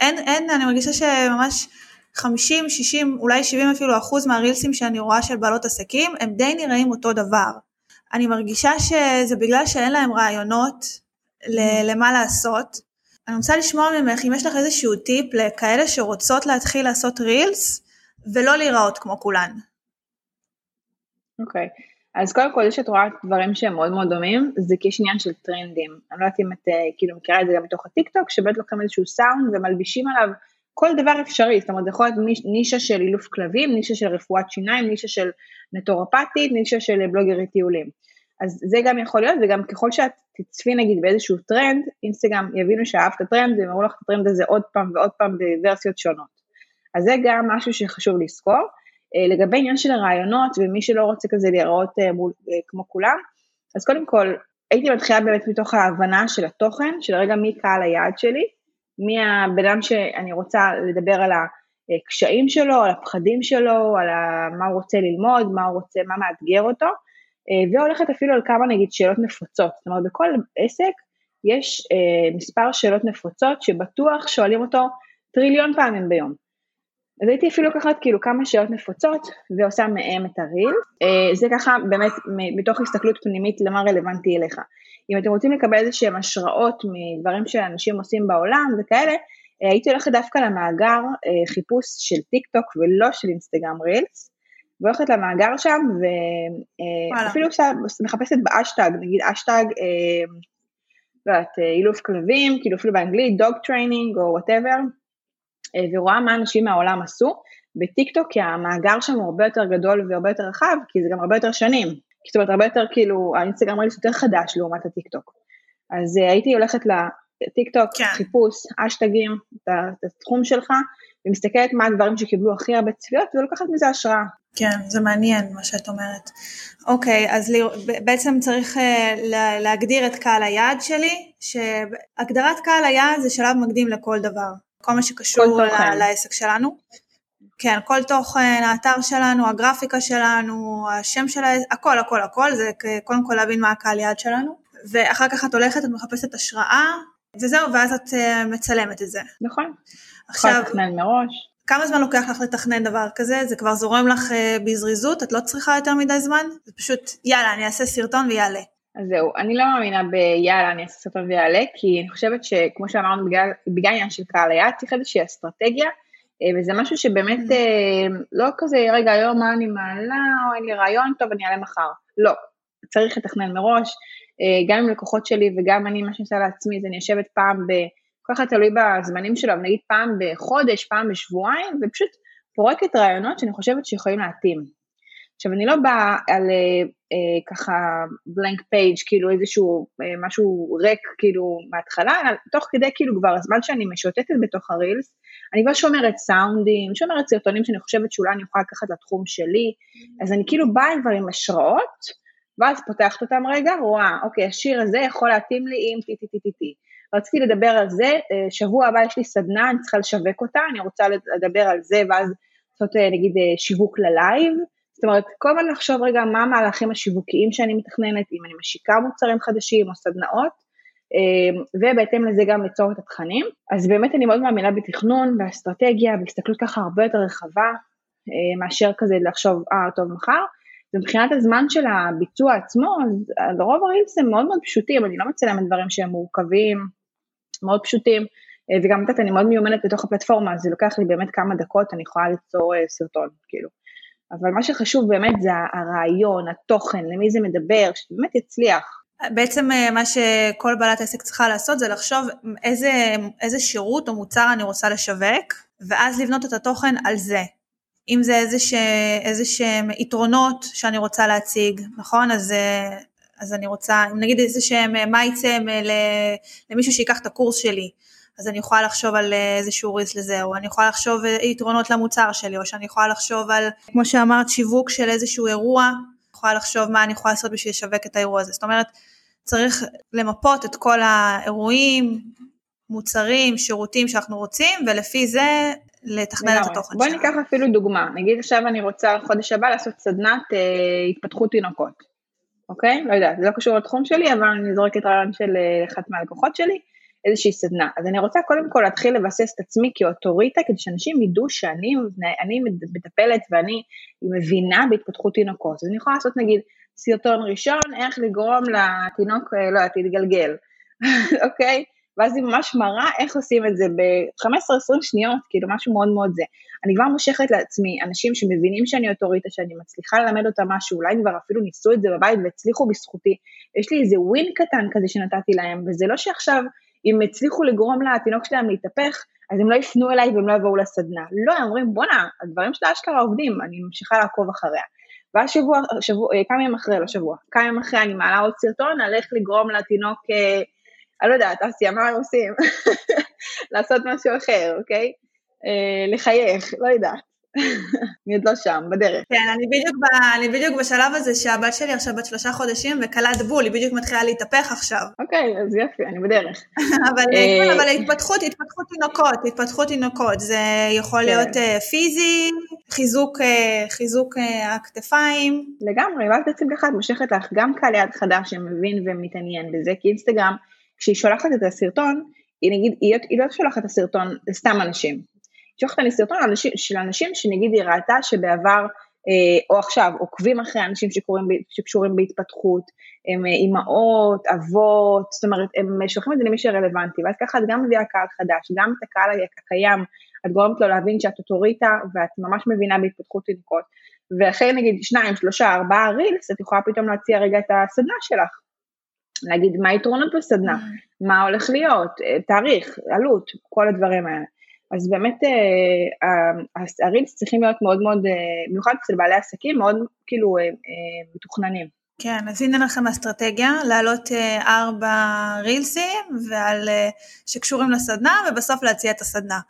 Speaker 1: אין, אין, אני מרגישה שממש 50, 60, אולי 70 אפילו אחוז מהרילסים שאני רואה של בעלות עסקים, הם די נראים אותו דבר. אני מרגישה שזה בגלל שאין להם רעיונות למה לעשות. אני רוצה לשמוע ממך אם יש לך איזשהו טיפ לכאלה שרוצות להתחיל לעשות רילס ולא להיראות כמו כולן.
Speaker 2: אוקיי, okay. אז קודם כל, זה שאת רואה דברים שהם מאוד מאוד דומים, זה כי יש עניין של טרנדים. אני לא יודעת אם את אה, כאילו מכירה את זה גם מתוך הטיקטוק, שבאמת לוקחים איזשהו סאונד ומלבישים עליו כל דבר אפשרי, זאת אומרת, זה יכול להיות נישה של אילוף כלבים, נישה של רפואת שיניים, נישה של נטורפטית, נישה של בלוגרית טיולים. אז זה גם יכול להיות, וגם ככל שאת תצפי נגיד באיזשהו טרנד, אינסטגרם יבינו שאהבת הטרנד, והם יראו לך את הטרנד הזה עוד פעם ועוד פעם בוורסיות שונות. אז זה גם משהו שחשוב לזכור. אה, לגבי עניין של הרעיונות, ומי שלא רוצה כזה להיראות אה, מול, אה, כמו כולם, אז קודם כל, הייתי מתחילה באמת מתוך ההבנה של התוכן, של רגע מי קהל היעד שלי, מי הבן אדם שאני רוצה לדבר על הקשיים שלו, על הפחדים שלו, על מה הוא רוצה ללמוד, מה הוא רוצה, מה מאתגר אותו, והולכת אפילו על כמה נגיד שאלות נפוצות, זאת אומרת בכל עסק יש מספר שאלות נפוצות שבטוח שואלים אותו טריליון פעמים ביום. אז הייתי אפילו לוקחת כאילו כמה שאלות נפוצות ועושה מהם את הריל, אה, זה ככה באמת מתוך הסתכלות פנימית למה רלוונטי אליך. אם אתם רוצים לקבל איזה שהם השראות מדברים שאנשים עושים בעולם וכאלה, אה, הייתי הולכת דווקא למאגר אה, חיפוש של טיק טוק ולא של אינסטגרם רילס, והולכת למאגר שם ואפילו מחפשת באשטג, נגיד אשטג, לא יודעת, אילוף כלבים, כאילו אפילו באנגלית, dog training או whatever, אה, ורואה מה אנשים מהעולם עשו. בטיקטוק כי המאגר שם הוא הרבה יותר גדול והרבה יותר רחב, כי זה גם הרבה יותר שנים. זאת אומרת, הרבה יותר כאילו, האינסטגרם רילס יותר חדש לעומת הטיקטוק. אז הייתי הולכת לטיקטוק, כן. חיפוש, אשטגים, את התחום שלך, ומסתכלת מה הדברים שקיבלו הכי הרבה צפיות, ולוקחת מזה השראה.
Speaker 1: כן, זה מעניין מה שאת אומרת. אוקיי, אז בעצם צריך uh, להגדיר את קהל היעד שלי, שהגדרת קהל היעד זה שלב מקדים לכל דבר. כל מה שקשור כל לעסק שלנו. כן, כל תוכן, האתר שלנו, הגרפיקה שלנו, השם של העסק, הכל, הכל, הכל, זה קודם כל להבין מה הקהל יעד שלנו, ואחר כך את הולכת, את מחפשת השראה, וזהו, ואז את uh, מצלמת את זה.
Speaker 2: נכון. עכשיו, לתכנן מראש.
Speaker 1: כמה זמן לוקח לך לתכנן דבר כזה? זה כבר זורם לך uh, בזריזות? את לא צריכה יותר מדי זמן? זה פשוט, יאללה, אני אעשה סרטון ויעלה.
Speaker 2: אז זהו, אני לא מאמינה ביאללה אני אעשה סרטון ויעלה, כי אני חושבת שכמו שאמרנו, בגלל, בגלל עניין של קהל היעד, צריך איזושהי אסטרטגיה, אה, וזה משהו שבאמת mm. אה, לא כזה, רגע, היום מה אני מעלה, או אין לי רעיון, טוב, אני אעלה מחר. לא, צריך לתכנן מראש, גם עם לקוחות שלי וגם אני, מה שאני עושה לעצמי, זה אני יושבת פעם ב... כל אחד תלוי בזמנים שלו, נגיד פעם בחודש, פעם בשבועיים, ופשוט פורקת רעיונות שאני חושבת שיכולים להתאים. עכשיו אני לא באה על אה, אה, ככה בלנק פייג' כאילו איזשהו אה, משהו ריק כאילו מההתחלה, אלא תוך כדי כאילו כבר הזמן שאני משוטטת בתוך הרילס, אני כבר שומרת סאונדים, שומרת סרטונים שאני חושבת שאולי אני יכולה לקחת לתחום שלי, אז אני כאילו באה כבר עם השראות, ואז פותחת אותם רגע, רואה, אוקיי, השיר הזה יכול להתאים לי עם טי טי טי טי טי. רציתי לדבר על זה, אה, שבוע הבא יש לי סדנה, אני צריכה לשווק אותה, אני רוצה לדבר על זה, ואז לעשות אה, נגיד אה, שיווק ללייב, זאת אומרת, כל הזמן לחשוב רגע מה המהלכים השיווקיים שאני מתכננת, אם אני משיקה מוצרים חדשים או סדנאות, ובהתאם לזה גם ליצור את התכנים. אז באמת אני מאוד מאמינה בתכנון, באסטרטגיה, בהסתכלות ככה הרבה יותר רחבה, מאשר כזה לחשוב, אה, טוב, מחר. ומבחינת הזמן של הביצוע עצמו, אז לרוב הרילס הם מאוד מאוד פשוטים, אני לא מצלמת דברים שהם מורכבים, מאוד פשוטים, אה, וגם יודעת, אני מאוד מיומנת בתוך הפלטפורמה, אז זה לוקח לי באמת כמה דקות, אני יכולה ליצור אה, סרטון, כאילו. אבל מה שחשוב באמת זה הרעיון, התוכן, למי זה מדבר, שבאמת יצליח.
Speaker 1: בעצם אה, מה שכל בעלת עסק צריכה לעשות זה לחשוב איזה, איזה שירות או מוצר אני רוצה לשווק, ואז לבנות את התוכן על זה. אם זה איזה, שהם יתרונות שאני רוצה להציג, נכון? אז, אז אני רוצה, נגיד איזה שהם, אה, מה יצא למישהו שיקח את הקורס שלי, אז אני יכולה לחשוב על אה, איזשהו ריס לזה, או אני יכולה לחשוב אה, יתרונות למוצר שלי, או שאני יכולה לחשוב על, כמו שאמרת, שיווק של איזשהו אירוע, אני יכולה לחשוב מה אני יכולה לעשות בשביל לשווק את האירוע הזה. זאת אומרת, צריך למפות את כל האירועים, מוצרים, שירותים שאנחנו רוצים, ולפי זה לתכנן את התוכן
Speaker 2: שלנו. בואי ניקח אפילו דוגמה, נגיד עכשיו אני רוצה חודש הבא לעשות סדנת אה, התפתחות תינוקות, אוקיי? לא יודעת, זה לא קשור לתחום שלי, אבל אני זורקת רעיון של אה, אחת מהלקוחות שלי. איזושהי סדנה. אז אני רוצה קודם כל להתחיל לבסס את עצמי כאוטוריטה, כדי שאנשים ידעו שאני אני מטפלת ואני מבינה בהתפתחות תינוקות. אז אני יכולה לעשות נגיד סרטון ראשון, איך לגרום לתינוק, אה, לא יודעת, להתגלגל, אוקיי? ואז היא ממש מראה איך עושים את זה ב-15-20 שניות, כאילו משהו מאוד מאוד זה. אני כבר מושכת לעצמי אנשים שמבינים שאני אוטוריטה, שאני מצליחה ללמד אותם משהו, אולי כבר אפילו ניסו את זה בבית והצליחו בזכותי. יש לי איזה ווין קטן כזה שנתתי להם, וזה לא שעכשיו אם הצליחו לגרום לתינוק שלהם להתהפך, אז הם לא יפנו אליי והם לא יבואו לסדנה. לא, הם אומרים, בואנה, הדברים של האשכרה עובדים, אני ממשיכה לעקוב אחריה. ואז שבוע, שבוע, אה, כמה ימים אחרי, לא שבוע, כמה ימים אחרי אני מעלה עוד סרטון על איך לגרום לתינוק אה, אני לא יודעת, אסיה, מה הם עושים? לעשות משהו אחר, אוקיי? אה, לחייך, לא יודעת. אני עוד לא שם, בדרך.
Speaker 1: כן, אני בדיוק, ב, אני בדיוק בשלב הזה שהבת שלי עכשיו בת שלושה חודשים וכלת בול, היא בדיוק מתחילה להתהפך עכשיו.
Speaker 2: אוקיי, אז יופי, אני בדרך.
Speaker 1: אבל, כן, אבל התפתחות, התפתחות תינוקות, התפתחות תינוקות, זה יכול כן. להיות פיזי, חיזוק, חיזוק הכתפיים.
Speaker 2: לגמרי, ואז בעצם ככה את מושכת לך גם קהל יד חדש שמבין ומתעניין בזה, כי אינסטגרם, כשהיא שולחת את הסרטון, היא נגיד, היא, היא לא שולחת את הסרטון לסתם אנשים. היא שולחת לי סרטון של אנשים שנגיד היא ראתה שבעבר, אה, או עכשיו, עוקבים אחרי אנשים שקורים, שקשורים בהתפתחות, הם אה, אימהות, אבות, זאת אומרת, הם שולחים את זה למי שרלוונטי, ואז ככה את גם מביאה קהל חדש, גם את הקהל הקיים, את גורמת לו להבין שאת אוטוריטה ואת ממש מבינה בהתפתחות תינוקות, ואחרי נגיד שניים, שלושה, ארבעה רילס, את יכולה פתאום להציע רגע את הסדנה שלך. להגיד מה היתרונות בסדנה, mm. מה הולך להיות, אה, תאריך, עלות, כל הדברים האלה. אז באמת אה, הרילס צריכים להיות מאוד מאוד, אה, במיוחד אצל בעלי עסקים, מאוד כאילו מתוכננים.
Speaker 1: כן, אז הנה לכם אסטרטגיה, להעלות ארבע רילסים ועל, שקשורים לסדנה, ובסוף להציע את הסדנה.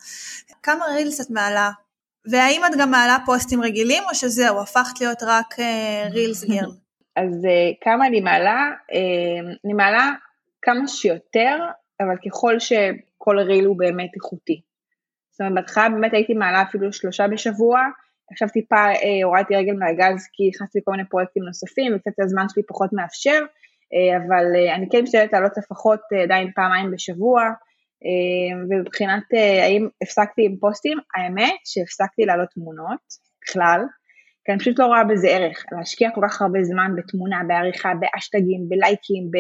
Speaker 1: כמה רילס את מעלה? והאם את גם מעלה פוסטים רגילים, או שזהו, הפכת להיות רק רילס גרל?
Speaker 2: אז uh, כמה אני מעלה? Uh, אני מעלה כמה שיותר, אבל ככל שכל ריל הוא באמת איכותי. זאת אומרת, בהתחלה באמת הייתי מעלה אפילו שלושה בשבוע, עכשיו טיפה uh, הורדתי רגל מהגז כי נכנסתי לכל מיני פרויקטים נוספים, וקצת הזמן שלי פחות מאפשר, uh, אבל uh, אני כן משתדלת לעלות לפחות uh, עדיין פעמיים בשבוע, uh, ומבחינת uh, האם הפסקתי עם פוסטים, האמת שהפסקתי לעלות תמונות בכלל, כי אני פשוט לא רואה בזה ערך, להשקיע כל כך הרבה זמן בתמונה, בעריכה, באשטגים, בלייקים,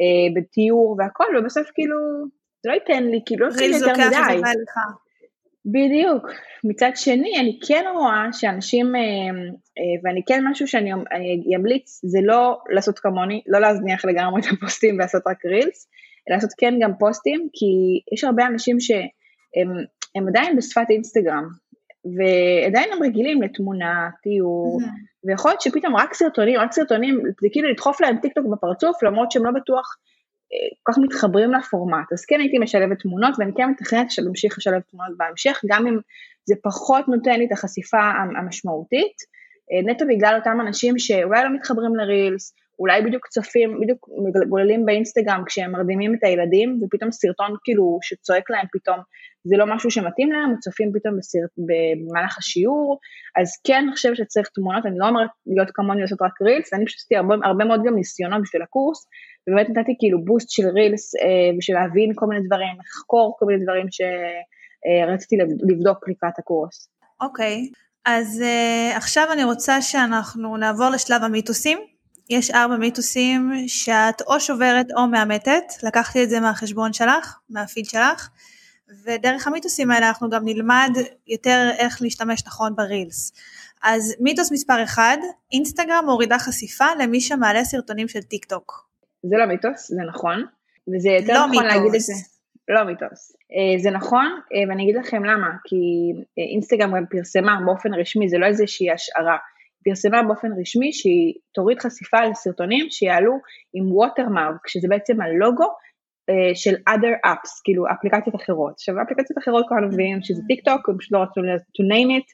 Speaker 2: אה, בתיאור והכל, ובסוף כאילו, זה לא ייתן לי, כאילו, לא
Speaker 1: ייתן לי יותר מדי.
Speaker 2: בדיוק. מצד שני, אני כן רואה שאנשים, אה, אה, ואני כן משהו שאני אמליץ, זה לא לעשות כמוני, לא להזניח לגמרי את הפוסטים ולעשות רק רילס, אלא לעשות כן גם פוסטים, כי יש הרבה אנשים שהם עדיין בשפת אינסטגרם, ועדיין הם רגילים לתמונה, תיאור, mm-hmm. ויכול להיות שפתאום רק סרטונים, רק סרטונים, זה כאילו לדחוף להם טיק טוק בפרצוף, למרות שהם לא בטוח אה, כל כך מתחברים לפורמט. אז כן הייתי משלבת תמונות, ואני כן מתכננת להמשיך לשלב תמונות בהמשך, גם אם זה פחות נותן לי את החשיפה המשמעותית, אה, נטו בגלל אותם אנשים שאולי לא מתחברים לרילס, אולי בדיוק צופים, בדיוק גוללים באינסטגרם כשהם מרדימים את הילדים, ופתאום סרטון כאילו שצועק להם פתאום, זה לא משהו שמתאים להם, או צופים פתאום בסרט, במהלך השיעור, אז כן אני חושבת שצריך תמונות, אני לא אומרת להיות כמוני לעשות רק רילס, אני פשוט עשיתי הרבה, הרבה מאוד גם ניסיונות בשביל הקורס, ובאמת נתתי כאילו בוסט של רילס אה, בשביל להבין כל מיני דברים, לחקור כל מיני דברים שרציתי אה, לבדוק לקראת הקורס.
Speaker 1: אוקיי, okay. אז uh, עכשיו אני רוצה שאנחנו נעבור לשלב המיתוסים. יש ארבע מיתוסים שאת או שוברת או מאמתת, לקחתי את זה מהחשבון שלך, מהפיד שלך, ודרך המיתוסים האלה אנחנו גם נלמד יותר איך להשתמש נכון ב Reels. אז מיתוס מספר אחד, אינסטגרם מורידה חשיפה למי שמעלה סרטונים של טיק טוק.
Speaker 2: זה לא מיתוס, זה נכון, וזה יותר לא נכון מיתוס. להגיד את זה. לא מיתוס. אה, זה נכון, אה, ואני אגיד לכם למה, כי אה, אינסטגרם גם פרסמה באופן רשמי, זה לא איזושהי השערה. פרסמה באופן רשמי שהיא תוריד חשיפה לסרטונים שיעלו עם watermark, שזה בעצם הלוגו uh, של other apps, כאילו אפליקציות אחרות. עכשיו אפליקציות אחרות כולנו מבינים שזה טיק טוק, הם פשוט לא רצו to name it,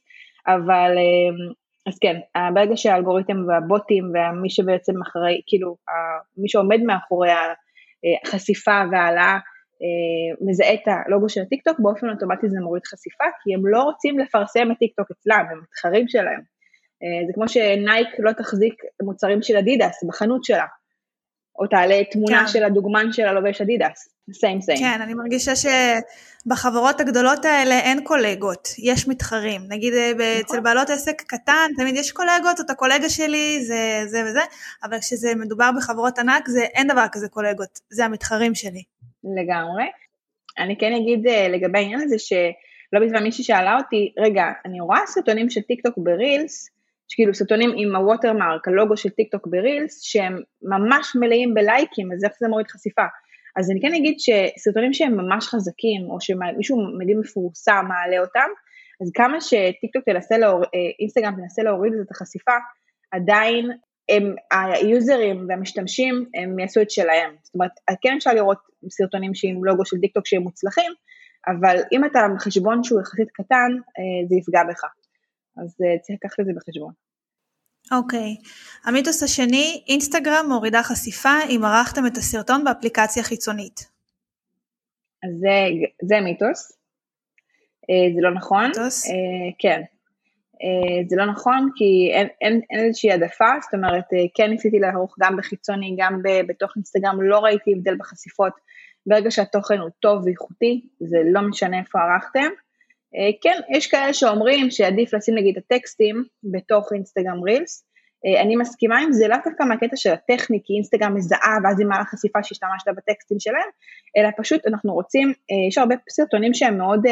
Speaker 2: אבל uh, אז כן, ברגע שהאלגוריתם והבוטים ומי שבעצם אחראי, כאילו מי שעומד מאחורי החשיפה והעלאה מזהה את הלוגו של הטיק טוק, באופן אוטומטי זה מוריד חשיפה, כי הם לא רוצים לפרסם את טיק טוק אצלם, הם מתחרים שלהם. אה, זה כמו שנייק לא תחזיק מוצרים של אדידס בחנות שלה, או תעלה תמונה כן. של הדוגמן שלה לובש אדידס. סיים סיים.
Speaker 1: כן, אני מרגישה שבחברות הגדולות האלה אין קולגות, יש מתחרים. נגיד אה, נכון. אצל בעלות עסק קטן, תמיד יש קולגות, אתה קולגה שלי, זה זה וזה, אבל כשזה מדובר בחברות ענק, זה אין דבר כזה קולגות, זה המתחרים שלי.
Speaker 2: לגמרי. אני כן אגיד אה, לגבי העניין הזה, שלא בזמן מישהי שאלה אותי, רגע, אני רואה סרטונים של טיק טוק ב Reels, כאילו סרטונים עם ה watermark, הלוגו של טיק טוק ב Reels, שהם ממש מלאים בלייקים, אז איך זה מוריד חשיפה? אז אני כן אגיד שסרטונים שהם ממש חזקים, או שמישהו מדהים מפורסם מעלה אותם, אז כמה שטיק טוק תנסה להוריד, אה, אינסטגרם תנסה להוריד את החשיפה, עדיין הם, היוזרים והמשתמשים, הם יעשו את שלהם. זאת אומרת, כן אפשר לראות סרטונים שעם לוגו של טיק טוק שהם מוצלחים, אבל אם אתה חשבון שהוא יחסית קטן, אה, זה יפגע בך. אז אה, צריך לקחת את זה בחשבון.
Speaker 1: אוקיי. Okay. המיתוס השני, אינסטגרם מורידה חשיפה אם ערכתם את הסרטון באפליקציה חיצונית.
Speaker 2: אז זה, זה מיתוס. אה, זה לא נכון.
Speaker 1: מיתוס? אה,
Speaker 2: כן. זה לא נכון כי אין, אין, אין איזושהי העדפה, זאת אומרת כן ניסיתי לערוך גם בחיצוני, גם בתוך אינסטגרם, לא ראיתי הבדל בחשיפות. ברגע שהתוכן הוא טוב ואיכותי, זה לא משנה איפה ערכתם. אה, כן, יש כאלה שאומרים שעדיף לשים נגיד את הטקסטים בתוך אינסטגרם רילס, אה, אני מסכימה עם זה לאו דווקא מהקטע של הטכני, כי אינסטגרם מזהה ואז היא מעלה חשיפה שהשתמשת בטקסטים שלהם, אלא פשוט אנחנו רוצים, אה, יש הרבה סרטונים שהם מאוד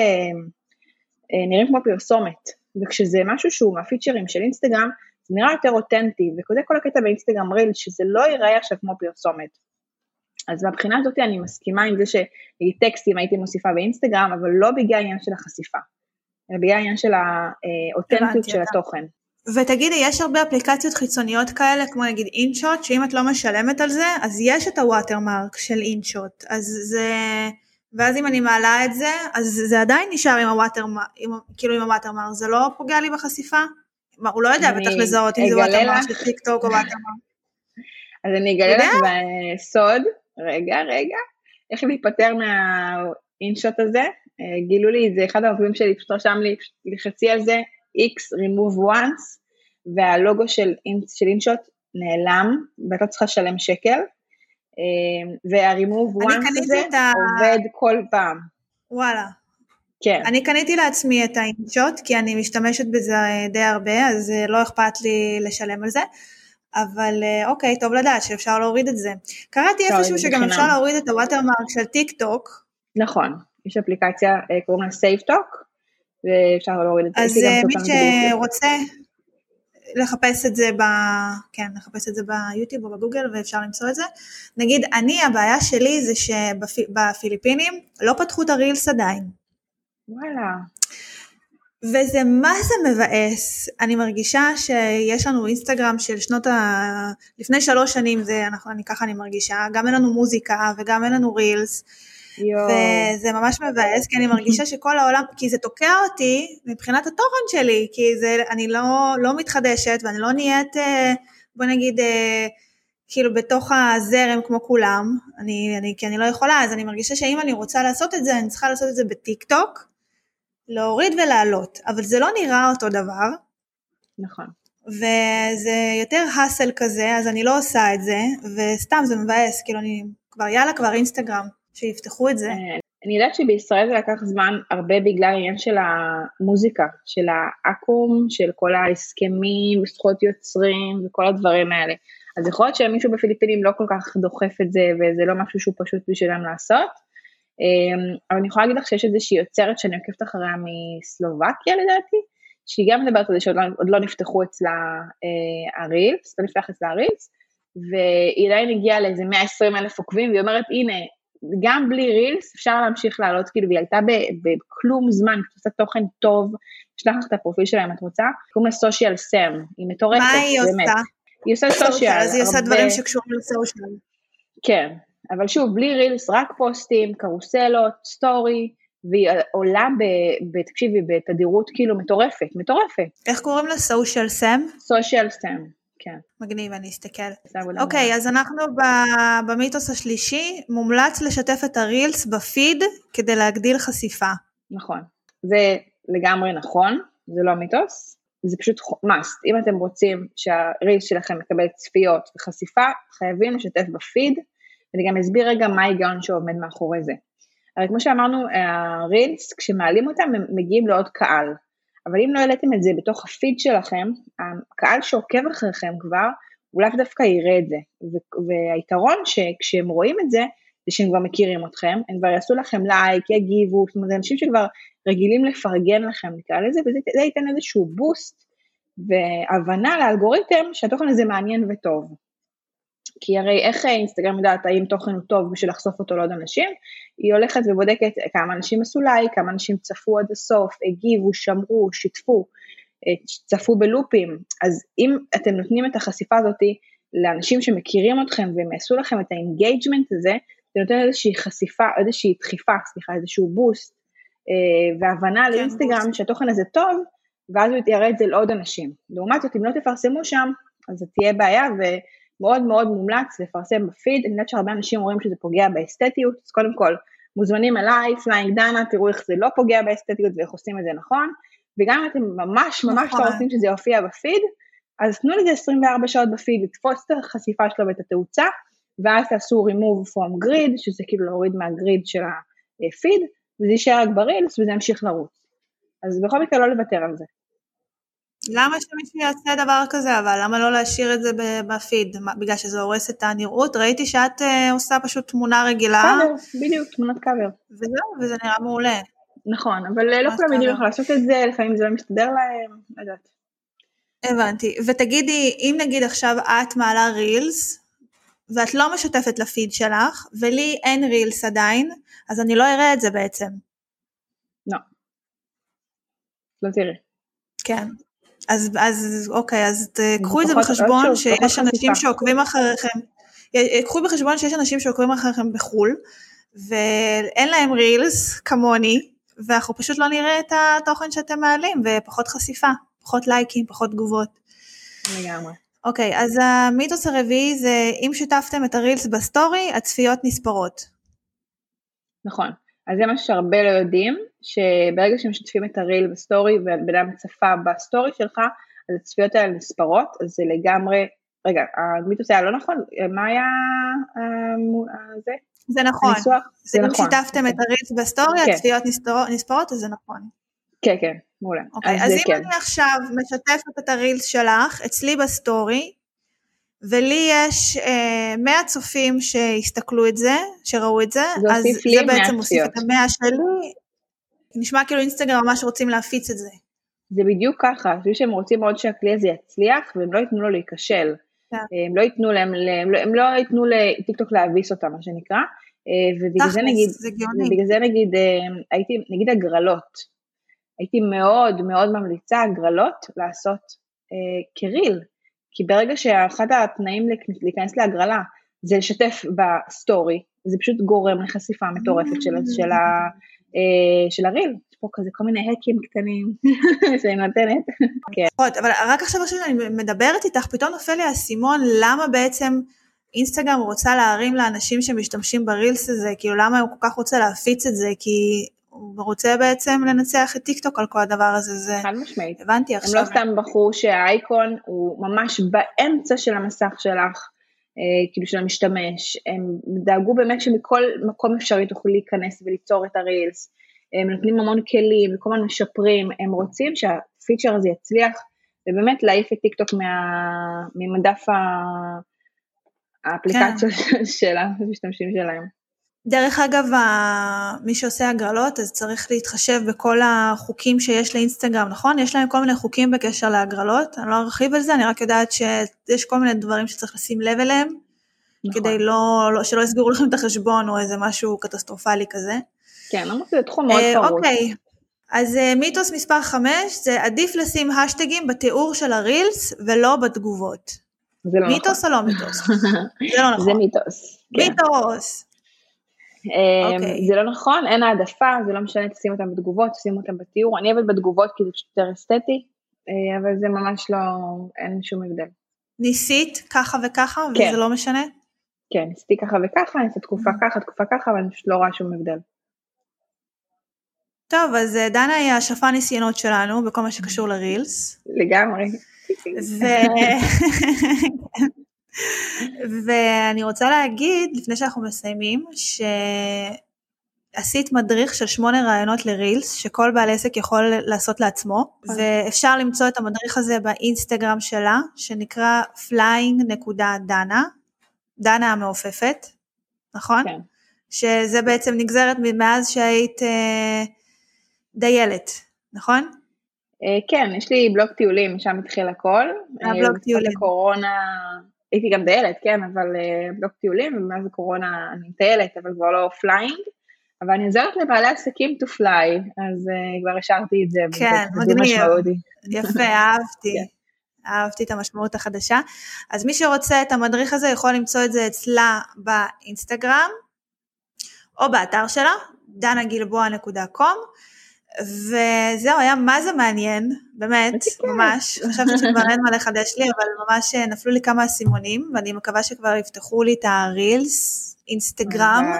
Speaker 2: נראים כמו פרסומת, וכשזה משהו שהוא מהפיצ'רים של אינסטגרם, זה נראה יותר אותנטי, וזה כל הקטע באינסטגרם רילס, שזה לא ייראה עכשיו כמו פרסומת. אז מהבחינה הזאת אני מסכימה עם זה שטקסטים הייתי מוסיפה באינסטגרם, אבל לא בגלל העניין של החשיפה, אלא בגלל העניין של האותנטיות של התוכן.
Speaker 1: ותגידי, יש הרבה אפליקציות חיצוניות כאלה, כמו נגיד אינשוט, שאם את לא משלמת על זה, אז יש את ה watermark של אינשוט, אז זה... ואז אם אני מעלה את זה, אז זה עדיין נשאר עם ה watermark, כאילו עם ה watermark, זה לא פוגע לי בחשיפה? כלומר, הוא לא יודע בטח לזהות אם זה watermark של טיק טוק או watermark.
Speaker 2: אז אני אגלה לך בסוד, רגע, רגע, איך להיפטר מהאינשוט הזה, אה, גילו לי את זה, אחד העובדים שלי פשוט רשם לי, לחצי על זה, X remove once, והלוגו של, של אינשוט נעלם, ואתה צריכה לשלם שקל, אה, וה-remove once הזה ה... עובד כל פעם.
Speaker 1: וואלה.
Speaker 2: כן.
Speaker 1: אני קניתי לעצמי את האינשוט, כי אני משתמשת בזה די הרבה, אז אה, לא אכפת לי לשלם על זה. אבל אה, אוקיי, טוב לדעת שאפשר להוריד את זה. קראתי איפשהו שגם אפשר להוריד את ה watermark של טיק טוק.
Speaker 2: נכון, יש אפליקציה, אה, קוראים לה SaveTok, ואפשר להוריד את זה.
Speaker 1: אז אה, מי שרוצה לחפש את זה ב... כן, לחפש את זה ביוטיוב או בגוגל ואפשר למצוא את זה. נגיד, אני, הבעיה שלי זה שבפיליפינים לא פתחו את ה Reels עדיין.
Speaker 2: וואלה.
Speaker 1: וזה מה זה מבאס, אני מרגישה שיש לנו אינסטגרם של שנות ה... לפני שלוש שנים זה, אנחנו, אני ככה אני מרגישה, גם אין לנו מוזיקה וגם אין לנו רילס, יו. וזה ממש מבאס, כי אני מרגישה שכל העולם, כי זה תוקע אותי מבחינת התוכן שלי, כי זה, אני לא, לא מתחדשת ואני לא נהיית, אה, בוא נגיד, אה, כאילו בתוך הזרם כמו כולם, אני, אני, כי אני לא יכולה, אז אני מרגישה שאם אני רוצה לעשות את זה, אני צריכה לעשות את זה בטיק טוק, להוריד ולהעלות, אבל זה לא נראה אותו דבר.
Speaker 2: נכון.
Speaker 1: וזה יותר האסל כזה, אז אני לא עושה את זה, וסתם זה מבאס, כאילו אני כבר יאללה כבר אינסטגרם, שיפתחו את זה. אה,
Speaker 2: אני יודעת שבישראל זה לקח זמן הרבה בגלל העניין של המוזיקה, של האקו"ם, של כל ההסכמים, זכויות יוצרים וכל הדברים האלה. אז יכול להיות שמישהו בפיליפינים לא כל כך דוחף את זה, וזה לא משהו שהוא פשוט בשבילם לעשות. אמ, אבל אני יכולה להגיד לך שיש איזושהי יוצרת שאני עוקבת אחריה מסלובקיה לדעתי, שהיא גם מדברת על זה שעוד לא, לא נפתחו אצלה אה, הרילס, לא נפתח אצלה הרילס, והיא עדיין הגיעה לאיזה 120 אלף עוקבים, והיא אומרת הנה, גם בלי רילס אפשר להמשיך לעלות, כאילו, והיא עלתה בכלום זמן, היא עושה תוכן טוב, אשלח לך את הפרופיל שלה אם את רוצה, קוראים לה סושיאל סם, היא מטורפת,
Speaker 1: מה היא באמת. עושה?
Speaker 2: היא עושה סושיאל.
Speaker 1: אז היא עושה דברים שקשורים לסושיאל.
Speaker 2: כן, אבל שוב, בלי רילס, רק פוסטים, קרוסלות, סטורי, והיא עולה, ב, ב, תקשיבי, בתדירות כאילו מטורפת, מטורפת.
Speaker 1: איך קוראים לה? סושיאל סם?
Speaker 2: סושיאל סם, כן.
Speaker 1: מגניב, אני אסתכל. אוקיי, okay, אז אנחנו במיתוס השלישי, מומלץ לשתף את הרילס בפיד כדי להגדיל חשיפה.
Speaker 2: נכון, זה לגמרי נכון, זה לא מיתוס, זה פשוט must. אם אתם רוצים שהרילס שלכם מקבל צפיות וחשיפה, חייבים לשתף בפיד. ואני גם אסביר רגע מה ההיגיון שעומד מאחורי זה. הרי כמו שאמרנו, הרילס, כשמעלים אותם הם מגיעים לעוד קהל, אבל אם לא העליתם את זה בתוך הפיד שלכם, הקהל שעוקב אחריכם כבר, הוא לאו דווקא יראה את זה. והיתרון שכשהם רואים את זה, זה שהם כבר מכירים אתכם, הם כבר יעשו לכם לייק, יגיבו, זאת אומרת, אנשים שכבר רגילים לפרגן לכם, נקרא לזה, וזה ייתן איזשהו בוסט והבנה לאלגוריתם שהתוכן הזה מעניין וטוב. כי הרי איך אינסטגרם יודעת האם תוכן הוא טוב בשביל לחשוף אותו לעוד אנשים? היא הולכת ובודקת כמה אנשים עשו לייק, כמה אנשים צפו עד הסוף, הגיבו, שמרו, שיתפו, צפו בלופים. אז אם אתם נותנים את החשיפה הזאת לאנשים שמכירים אתכם והם יעשו לכם את ה engagement הזה, זה נותן איזושהי חשיפה, איזושהי דחיפה, סליחה, איזשהו boost, אה, והבנה כן, לאינסטגרם boost. שהתוכן הזה טוב, ואז הוא יראה את זה לעוד אנשים. לעומת זאת, אם לא תפרסמו שם, אז זה תהיה בעיה, ומאוד מאוד מומלץ לפרסם בפיד, אני יודעת שהרבה אנשים רואים שזה פוגע באסתטיות, אז קודם כל, מוזמנים אליי, Flying דנה, תראו איך זה לא פוגע באסתטיות ואיך עושים את זה נכון, וגם אם אתם ממש ממש לא נכון. רוצים שזה יופיע בפיד, אז תנו לזה 24 שעות בפיד, לתפוס את החשיפה שלו ואת התאוצה, ואז תעשו remove from grid, שזה כאילו להוריד מה grid של הפיד, וזה יישאר רק ברילס וזה ימשיך לרוץ. אז בכל מקרה לא לוותר על זה.
Speaker 1: למה שמישהו יעשה דבר כזה, אבל למה לא להשאיר את זה בפיד? בגלל שזה הורס את הנראות? ראיתי שאת uh, עושה פשוט תמונה רגילה.
Speaker 2: קאבר, בדיוק, תמונת קאבר.
Speaker 1: וזהו, וזה נראה מעולה.
Speaker 2: נכון, אבל אה, לא כולם יודעים איך לעשות את זה, לפעמים זה לא מסתדר להם, לא יודעת.
Speaker 1: הבנתי, ותגידי, אם נגיד עכשיו את מעלה רילס, ואת לא משתפת לפיד שלך, ולי אין רילס עדיין, אז אני לא אראה את זה בעצם.
Speaker 2: לא. לא תראי.
Speaker 1: כן. אז, אז אוקיי, אז קחו את זה בחשבון שיש אנשים שעוקבים אחריכם, קחו בחשבון שיש אנשים שעוקבים אחריכם בחו"ל, ואין להם רילס כמוני, ואנחנו פשוט לא נראה את התוכן שאתם מעלים, ופחות חשיפה, פחות לייקים, פחות תגובות.
Speaker 2: לגמרי.
Speaker 1: אוקיי, אז המיתוס הרביעי זה אם שיתפתם את ה Reels ב story, הצפיות נספרות.
Speaker 2: נכון. אז זה משהו שהרבה לא יודעים, שברגע שמשתפים את ה Reel ב story ובן אדם צפה ב story שלך, אז הצפיות האלה נספרות, אז זה לגמרי, רגע, המיתוס היה לא נכון, מה היה אה, זה?
Speaker 1: זה נכון, הניסוח? זה אם נכון. שיתפתם את ה Reels ב story, כן. הצפיות נספרות, אז זה נכון.
Speaker 2: כן, כן, מעולה.
Speaker 1: אוקיי, אז, אז אם כן. אני עכשיו משתפת את ה Reels שלך אצלי ב story, ולי יש אה, 100 צופים שהסתכלו את זה, שראו את זה, אז זה בעצם מוסיף את המאה שלי, נשמע כאילו אינסטגרם ממש רוצים להפיץ את זה.
Speaker 2: זה בדיוק ככה, אני חושבת שהם רוצים מאוד שהכלי הזה יצליח, והם לא ייתנו לו להיכשל. כן. הם לא ייתנו להם, הם לא, הם לא ייתנו לטיקטוק להביס אותם, מה שנקרא, אה, ובגלל זה נגיד, ובגלל זה נגיד, אה, הייתי, נגיד הגרלות, הייתי מאוד מאוד ממליצה הגרלות לעשות אה, כריל, כי ברגע שאחד התנאים להיכנס להגרלה זה לשתף בסטורי, זה פשוט גורם לחשיפה מטורפת של, של, ה, אה, של הריל. יש פה כזה כל מיני האקים קטנים שאני נותנת.
Speaker 1: כן. אבל רק עכשיו שאני מדברת איתך, פתאום נופל לי האסימון למה בעצם אינסטגרם רוצה להרים לאנשים שמשתמשים ברילס הזה, כאילו למה הוא כל כך רוצה להפיץ את זה, כי הוא רוצה בעצם לנצח את טיק טוק על כל הדבר הזה, זה...
Speaker 2: חד משמעית.
Speaker 1: הבנתי עכשיו.
Speaker 2: הם לא סתם בחרו שהאייקון הוא ממש באמצע של המסך שלך, אה, כאילו של המשתמש, הם דאגו באמת שמכל מקום אפשרי תוכלו להיכנס וליצור את הרילס, הם נותנים המון כלים וכל הזמן משפרים, הם רוצים שהפיצ'ר הזה יצליח ובאמת להעיף את טיק טוק מה, ממדף האפליקציות כן. של המשתמשים שלהם.
Speaker 1: דרך אגב, מי שעושה הגרלות, אז צריך להתחשב בכל החוקים שיש לאינסטגרם, נכון? יש להם כל מיני חוקים בקשר להגרלות, אני לא ארחיב על זה, אני רק יודעת שיש כל מיני דברים שצריך לשים לב אליהם, נכון. כדי לא, לא, שלא יסגרו לכם את החשבון או איזה משהו קטסטרופלי כזה.
Speaker 2: כן, אמרתי, זה תחום מאוד
Speaker 1: פרוץ. אוקיי, אז אה, מיתוס מספר 5, זה עדיף לשים השטגים בתיאור של הרילס ולא בתגובות.
Speaker 2: זה לא
Speaker 1: מיתוס
Speaker 2: נכון.
Speaker 1: או לא מיתוס? זה לא נכון.
Speaker 2: זה מיתוס.
Speaker 1: כן. מיתוס.
Speaker 2: Okay. אמ, אוקיי. זה לא נכון, אין העדפה, זה לא משנה, תשים אותם בתגובות, תשים אותם בתיאור, אני אוהבת בתגובות כי זה פשוט יותר אסתטי, אה, אבל זה ממש לא, אין שום הבדל.
Speaker 1: ניסית ככה וככה, כן. וזה לא משנה?
Speaker 2: כן, ניסיתי ככה וככה, ניסיתי תקופה mm. ככה, תקופה ככה, אבל אני פשוט לא רואה שום הבדל.
Speaker 1: טוב, אז אה, דנה היא השפע ניסיונות שלנו בכל מה שקשור לרילס.
Speaker 2: לגמרי.
Speaker 1: ו... ואני רוצה להגיד, לפני שאנחנו מסיימים, שעשית מדריך של שמונה רעיונות לרילס, שכל בעל עסק יכול לעשות לעצמו, ואפשר למצוא את המדריך הזה באינסטגרם שלה, שנקרא flying.dana, דנה המעופפת, נכון?
Speaker 2: כן.
Speaker 1: שזה בעצם נגזרת מאז שהיית אה, דיילת, נכון?
Speaker 2: אה, כן, יש לי בלוג טיולים, שם התחיל הכל.
Speaker 1: הבלוג
Speaker 2: אה,
Speaker 1: טיולים.
Speaker 2: הקורונה, הייתי גם דיילת, כן, אבל אה, בלוג טיולים, ומאז הקורונה אני מטיילת, אבל כבר לא flying. אבל אני עוזרת לבעלי עסקים to fly, אז uh, כבר השארתי את זה.
Speaker 1: כן, מגניב. יפה, אהבתי.
Speaker 2: כן.
Speaker 1: אהבתי את המשמעות החדשה. אז מי שרוצה את המדריך הזה יכול למצוא את זה אצלה באינסטגרם, או באתר שלה, danagilboa.com, וזהו, היה מה זה מעניין, באמת. ממש. חשבתי שכבר אין מה לחדש לי, אבל ממש אה, נפלו לי כמה אסימונים, ואני מקווה שכבר יפתחו לי את הרילס, אינסטגרם.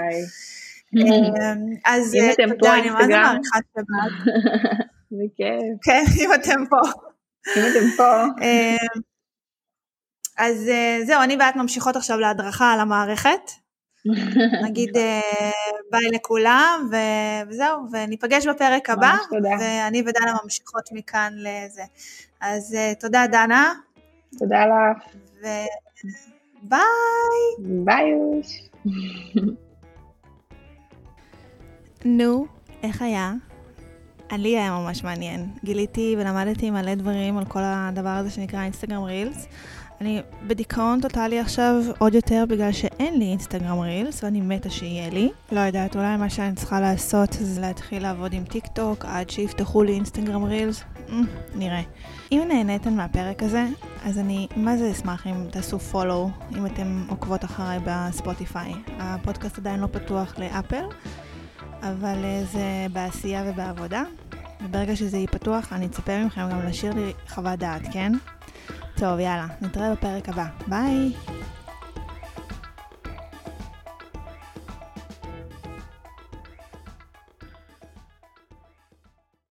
Speaker 1: אמ, אז אה, תודה, אני. מעריכה שבאת.
Speaker 2: בכיף.
Speaker 1: כן, אם אתם פה.
Speaker 2: אם אתם פה,
Speaker 1: אמ, אז אה, זהו, אני ואת ממשיכות עכשיו להדרכה על המערכת. נגיד אה, ביי לכולם, ו- וזהו, וניפגש בפרק הבא. ואני ודנה ממשיכות מכאן לזה. אז אה, תודה דנה,
Speaker 2: תודה לך.
Speaker 1: וביי.
Speaker 2: ביי יוש.
Speaker 1: נו, איך היה? לי היה ממש מעניין. גיליתי ולמדתי מלא דברים על כל הדבר הזה שנקרא אינסטגרם רילס. אני בדיכאון טוטאלי עכשיו עוד יותר בגלל שאין לי אינסטגרם רילס ואני מתה שיהיה לי. לא יודעת, אולי מה שאני צריכה לעשות זה להתחיל לעבוד עם טיק טוק עד שיפתחו לי אינסטגרם רילס. Mm, נראה. אם נהניתם מהפרק הזה, אז אני מה זה אשמח אם תעשו follow, אם אתם עוקבות אחריי בספוטיפיי. הפודקאסט עדיין לא פתוח לאפל. אבל אה, זה בעשייה ובעבודה, וברגע שזה יהיה פתוח, אני אצפה מכם גם להשאיר לי חוות דעת, כן? טוב, יאללה, נתראה בפרק הבא. ביי!